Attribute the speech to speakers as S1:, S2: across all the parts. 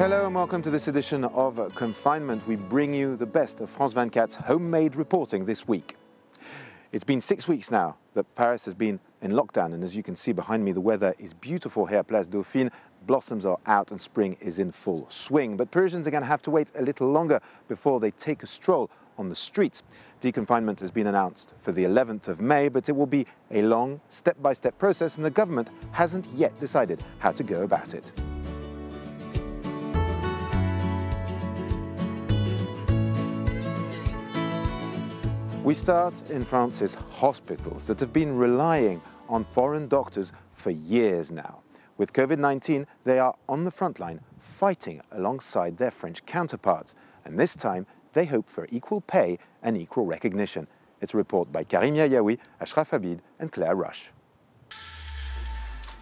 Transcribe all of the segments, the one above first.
S1: Hello and welcome to this edition of Confinement. We bring you the best of France 24's homemade reporting this week. It's been six weeks now that Paris has been in lockdown, and as you can see behind me, the weather is beautiful here at Place Dauphine. Blossoms are out and spring is in full swing. But Parisians are going to have to wait a little longer before they take a stroll on the streets. Deconfinement has been announced for the 11th of May, but it will be a long, step by step process, and the government hasn't yet decided how to go about it. We start in France's hospitals that have been relying on foreign doctors for years now. With COVID 19, they are on the front line fighting alongside their French counterparts. And this time, they hope for equal pay and equal recognition. It's a report by Karim Yahiaoui, Ashraf Habib, and Claire Rush.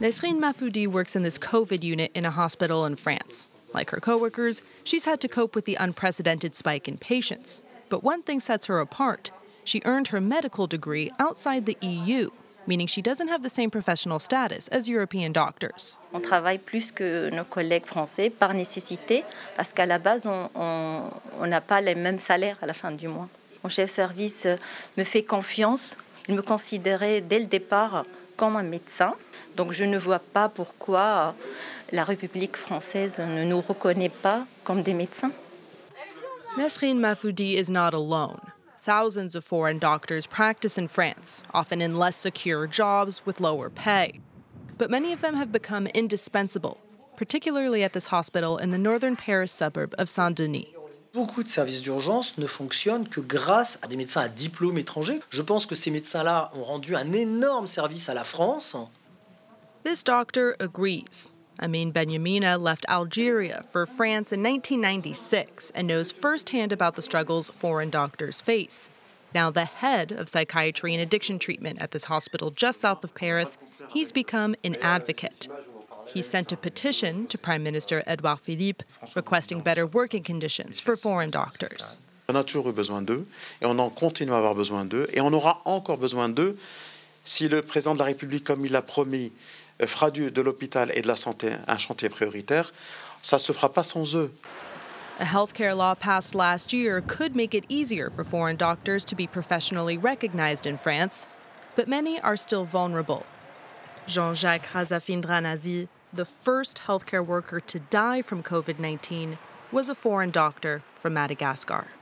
S2: Nesrine Mafoudi works in this COVID unit in a hospital in France. Like her coworkers, she's had to cope with the unprecedented spike in patients. But one thing sets her apart she earned her medical degree outside the EU, meaning she doesn't have the same professional status as European doctors.
S3: On travaille plus que nos collègues français par nécessité, parce qu'à la base, on n'a pas les mêmes salaires à la fin du mois. Mon chef service me fait confiance. Il me considérait dès le départ comme un médecin. Donc je ne vois pas pourquoi la République française ne nous reconnaît pas comme des médecins.
S2: Nesrine Mafoudi is not alone. Thousands of foreign doctors practice in France, often in less secure jobs with lower pay. But many of them have become indispensable, particularly at this hospital in the northern Paris suburb of Saint-Denis.
S4: Beaucoup de services d'urgence ne fonctionnent que grâce à des médecins à diplôme étranger. Je pense que ces médecins-là ont rendu un énorme service à la France.
S2: This doctor agrees. Amine Benyamina left Algeria for France in 1996 and knows firsthand about the struggles foreign doctors face. Now, the head of psychiatry and addiction treatment at this hospital just south of Paris, he's become an advocate. He sent a petition to Prime Minister Edouard Philippe requesting better working conditions for foreign doctors.
S5: On a toujours eu besoin d'eux et on en continue à avoir besoin d'eux et on aura encore besoin d'eux si le président de la République, comme il l'a promis, fera du, de l'hôpital et de la santé un chantier prioritaire, ça ne se fera pas sans eux.
S2: A healthcare law passed last year could make it easier for foreign doctors to be professionally recognized in France, but many are still vulnerable. Jean Jacques Razafindranazy, the first healthcare worker to die from COVID 19, was a foreign doctor from Madagascar.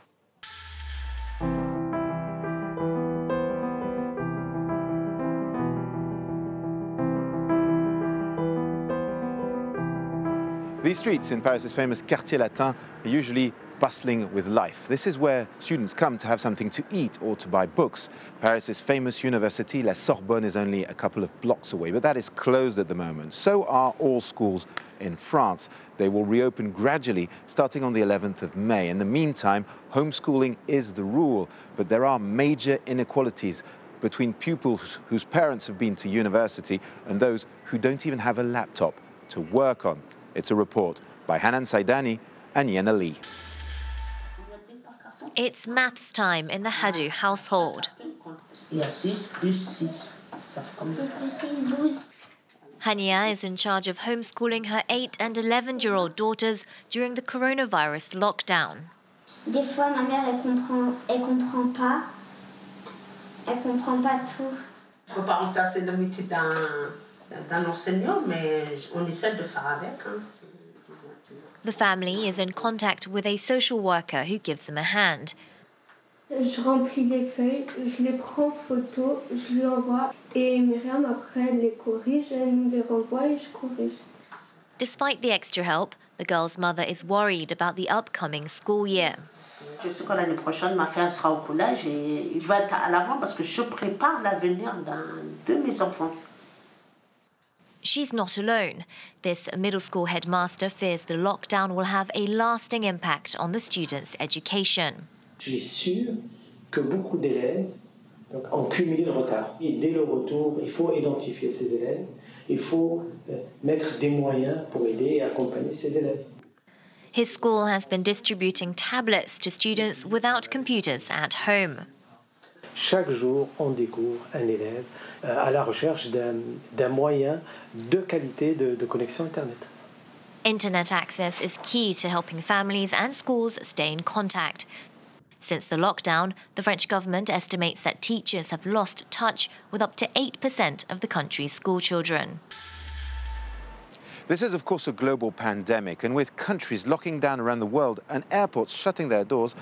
S1: Streets in Paris's famous Quartier Latin are usually bustling with life. This is where students come to have something to eat or to buy books. Paris's famous university, La Sorbonne, is only a couple of blocks away, but that is closed at the moment. So are all schools in France. They will reopen gradually starting on the 11th of May. In the meantime, homeschooling is the rule, but there are major inequalities between pupils whose parents have been to university and those who don't even have a laptop to work on. It's a report by Hanan Saidani and Yena Lee.
S6: It's maths time in the Hadou household. Hania is in charge of homeschooling her 8 and 11 year old daughters during the coronavirus lockdown.
S7: Des fois, ma mère, elle comprend, elle comprend pas. Elle comprend pas tout.
S8: Je peux pas remplacer le métier d'un d'un enseignant, mais on essaie de faire avec. Hein.
S6: The family is in contact with a social worker who gives them a hand.
S9: Je remplis les feuilles, je les prends en photo, je lui envoie et Myriam après les corrige, elle les renvoie et je corrige.
S6: Despite the extra help, the girl's mother is worried about the upcoming school year.
S8: Je sais que l'année prochaine, ma fille sera au collège et il va être à l'avant parce que je prépare l'avenir de mes enfants.
S6: She's not alone. This middle school headmaster fears the lockdown will have a lasting impact on the students' education.
S10: Je suis sûr que beaucoup d'élèves ont cumulé le retard. Et dès le retour, il faut identifier ces élèves, il faut euh, mettre des moyens pour aider et accompagner ces élèves.
S6: His school has been distributing tablets to students without computers at home.
S10: Chaque jour, on découvre un élève euh, à la recherche d'un moyen de qualité de, de connexion Internet.
S6: Internet access is key to helping families and schools stay in contact. Since the lockdown, the French government estimates that teachers have lost touch with up to 8% of the country's schoolchildren.
S1: This is, of course, a global pandemic, and with countries locking down around the world and airports shutting their doors,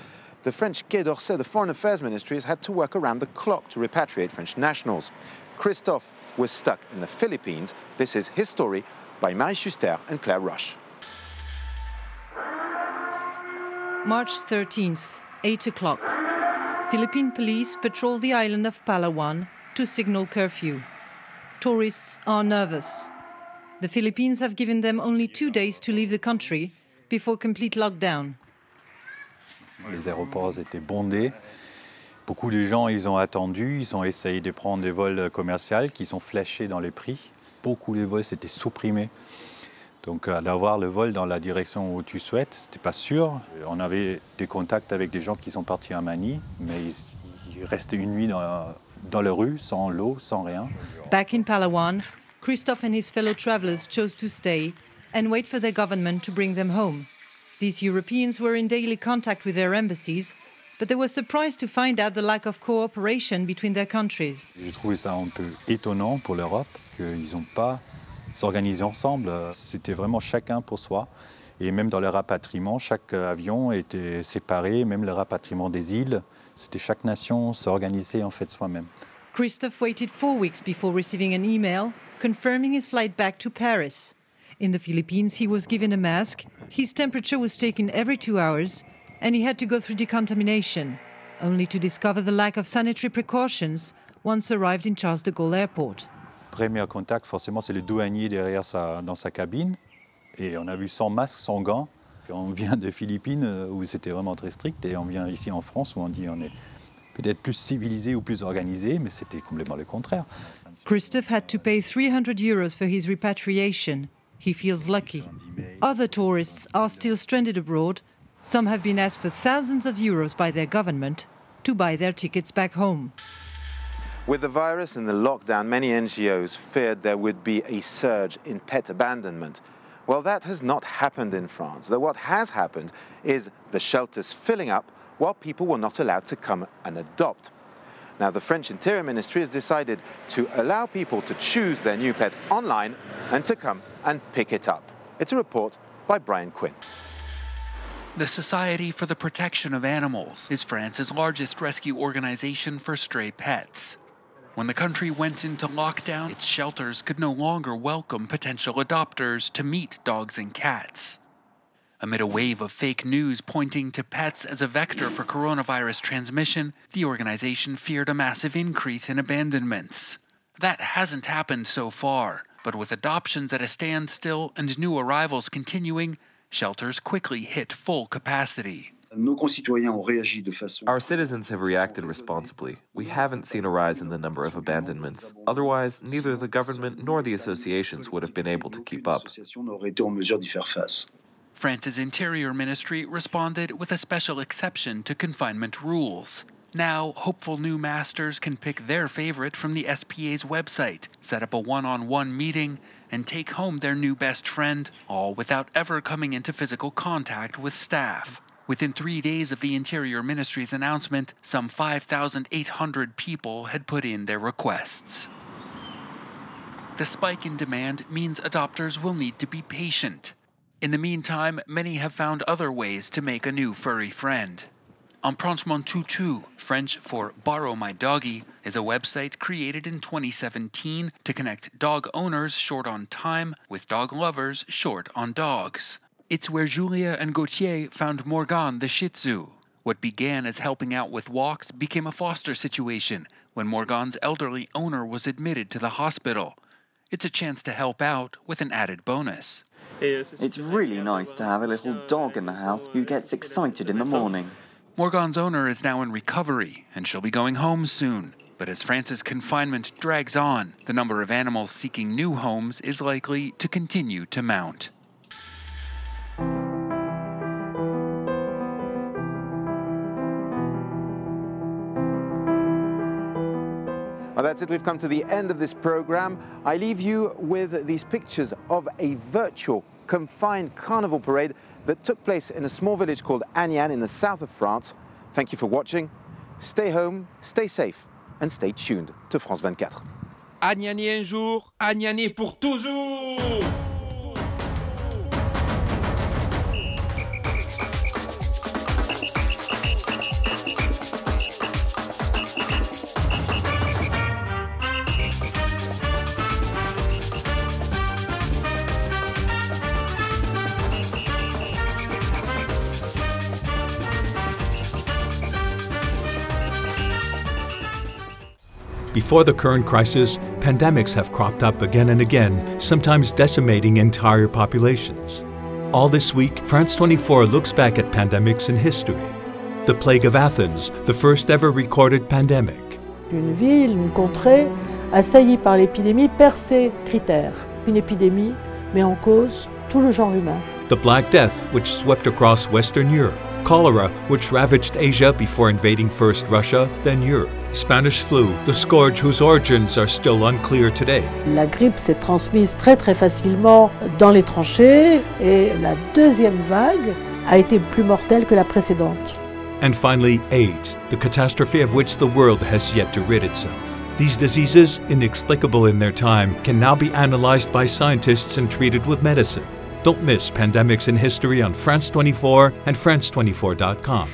S1: the French Quai d'Orsay, the Foreign Affairs Ministry, has had to work around the clock to repatriate French nationals. Christophe was stuck in the Philippines. This is his story by Marie Schuster and Claire Rush.
S11: March 13th, 8 o'clock. Philippine police patrol the island of Palawan to signal curfew. Tourists are nervous. The Philippines have given them only two days to leave the country before complete lockdown.
S12: Les aéroports étaient bondés. Beaucoup de gens, ils ont attendu, ils ont essayé de prendre des vols commerciaux qui sont flashés dans les prix. Beaucoup de vols s'étaient supprimés. Donc euh, d'avoir le vol dans la direction où tu souhaites, c'était pas sûr. On avait des contacts avec des gens qui sont partis à Manille, mais ils, ils restaient une nuit dans, dans la rue, sans l'eau, sans rien.
S11: Back in Palawan, Christophe and his fellow travelers chose to stay and wait for their government to bring them home. These Europeans were in daily contact with their embassies, but they were surprised to find out the lack of cooperation between their countries.
S12: J'ai trouvé ça un peu étonnant pour l'Europe, qu'ils n'ont pas s'organiser ensemble. C'était vraiment chacun pour soi. Et même dans le rapatriement, chaque avion était séparé, même le rapatriement des îles, c'était chaque nation s'organisait en fait soi-même.
S11: Christophe waited four weeks before receiving an email confirming his flight back to Paris. In the Philippines, he was given a mask, his temperature was taken every two hours, and he had to go through decontamination, only to discover the lack of sanitary precautions once arrived in Charles de Gaulle Airport.
S12: Premier contact, forcément, c'est le douanier derrière sa, dans sa cabine. Et on a vu sans masque, sans gants. On vient de Philippines où c'était vraiment très strict et on vient ici en France où on dit on est peut-être plus civilisé ou plus organisé, mais c'était complètement le contraire.
S11: Christophe had to pay 300 euros for his repatriation. He feels lucky. Other tourists are still stranded abroad. Some have been asked for thousands of euros by their government to buy their tickets back home.
S1: With the virus and the lockdown, many NGOs feared there would be a surge in pet abandonment. Well, that has not happened in France, though what has happened is the shelters filling up while people were not allowed to come and adopt. Now, the French Interior Ministry has decided to allow people to choose their new pet online and to come and pick it up. It's a report by Brian Quinn.
S13: The Society for the Protection of Animals is France's largest rescue organization for stray pets. When the country went into lockdown, its shelters could no longer welcome potential adopters to meet dogs and cats. Amid a wave of fake news pointing to pets as a vector for coronavirus transmission, the organization feared a massive increase in abandonments. That hasn't happened so far, but with adoptions at a standstill and new arrivals continuing, shelters quickly hit full capacity.
S14: Our citizens have reacted responsibly. We haven't seen a rise in the number of abandonments. Otherwise, neither the government nor the associations would have been able to keep up.
S13: France's Interior Ministry responded with a special exception to confinement rules. Now, hopeful new masters can pick their favorite from the SPA's website, set up a one on one meeting, and take home their new best friend, all without ever coming into physical contact with staff. Within three days of the Interior Ministry's announcement, some 5,800 people had put in their requests. The spike in demand means adopters will need to be patient. In the meantime, many have found other ways to make a new furry friend. Emprunte mon toutou, French for Borrow My Doggy, is a website created in 2017 to connect dog owners short on time with dog lovers short on dogs. It's where Julia and Gauthier found Morgan the Shih Tzu. What began as helping out with walks became a foster situation when Morgan's elderly owner was admitted to the hospital. It's a chance to help out with an added bonus.
S15: It's really nice to have a little dog in the house who gets excited in the morning.
S13: Morgan's owner is now in recovery and she'll be going home soon. But as France's confinement drags on, the number of animals seeking new homes is likely to continue to mount.
S1: That's it. We've come to the end of this program. I leave you with these pictures of a virtual confined carnival parade that took place in a small village called Aniane in the south of France. Thank you for watching. Stay home, stay safe, and stay tuned to France 24.
S16: Agnané un jour, Agnané pour toujours
S17: Before the current crisis, pandemics have cropped up again and again, sometimes decimating entire populations. All this week, France 24 looks back at pandemics in history. The Plague of Athens, the first ever recorded pandemic.
S18: Une ville, une contrée, assaillie par l'épidémie, perd ses critères. Une épidémie met en cause tout le genre humain.
S17: The Black Death, which swept across Western Europe. Cholera, which ravaged Asia before invading first Russia, then Europe. Spanish flu, the scourge whose origins are still unclear today.
S18: La grippe s'est transmise très très facilement dans les tranchées et la deuxième vague a été plus mortelle que la précédente.
S17: And finally, AIDS, the catastrophe of which the world has yet to rid itself. These diseases, inexplicable in their time, can now be analyzed by scientists and treated with medicine. Don't miss Pandemics in History on France 24 and France24.com.